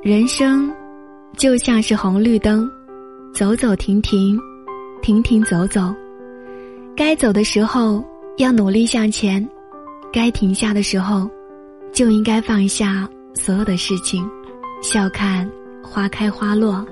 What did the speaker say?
人生就像是红绿灯走走停停停停走走。该走的时候要努力向前该停下的时候就应该放下所有的事情笑看花开花落。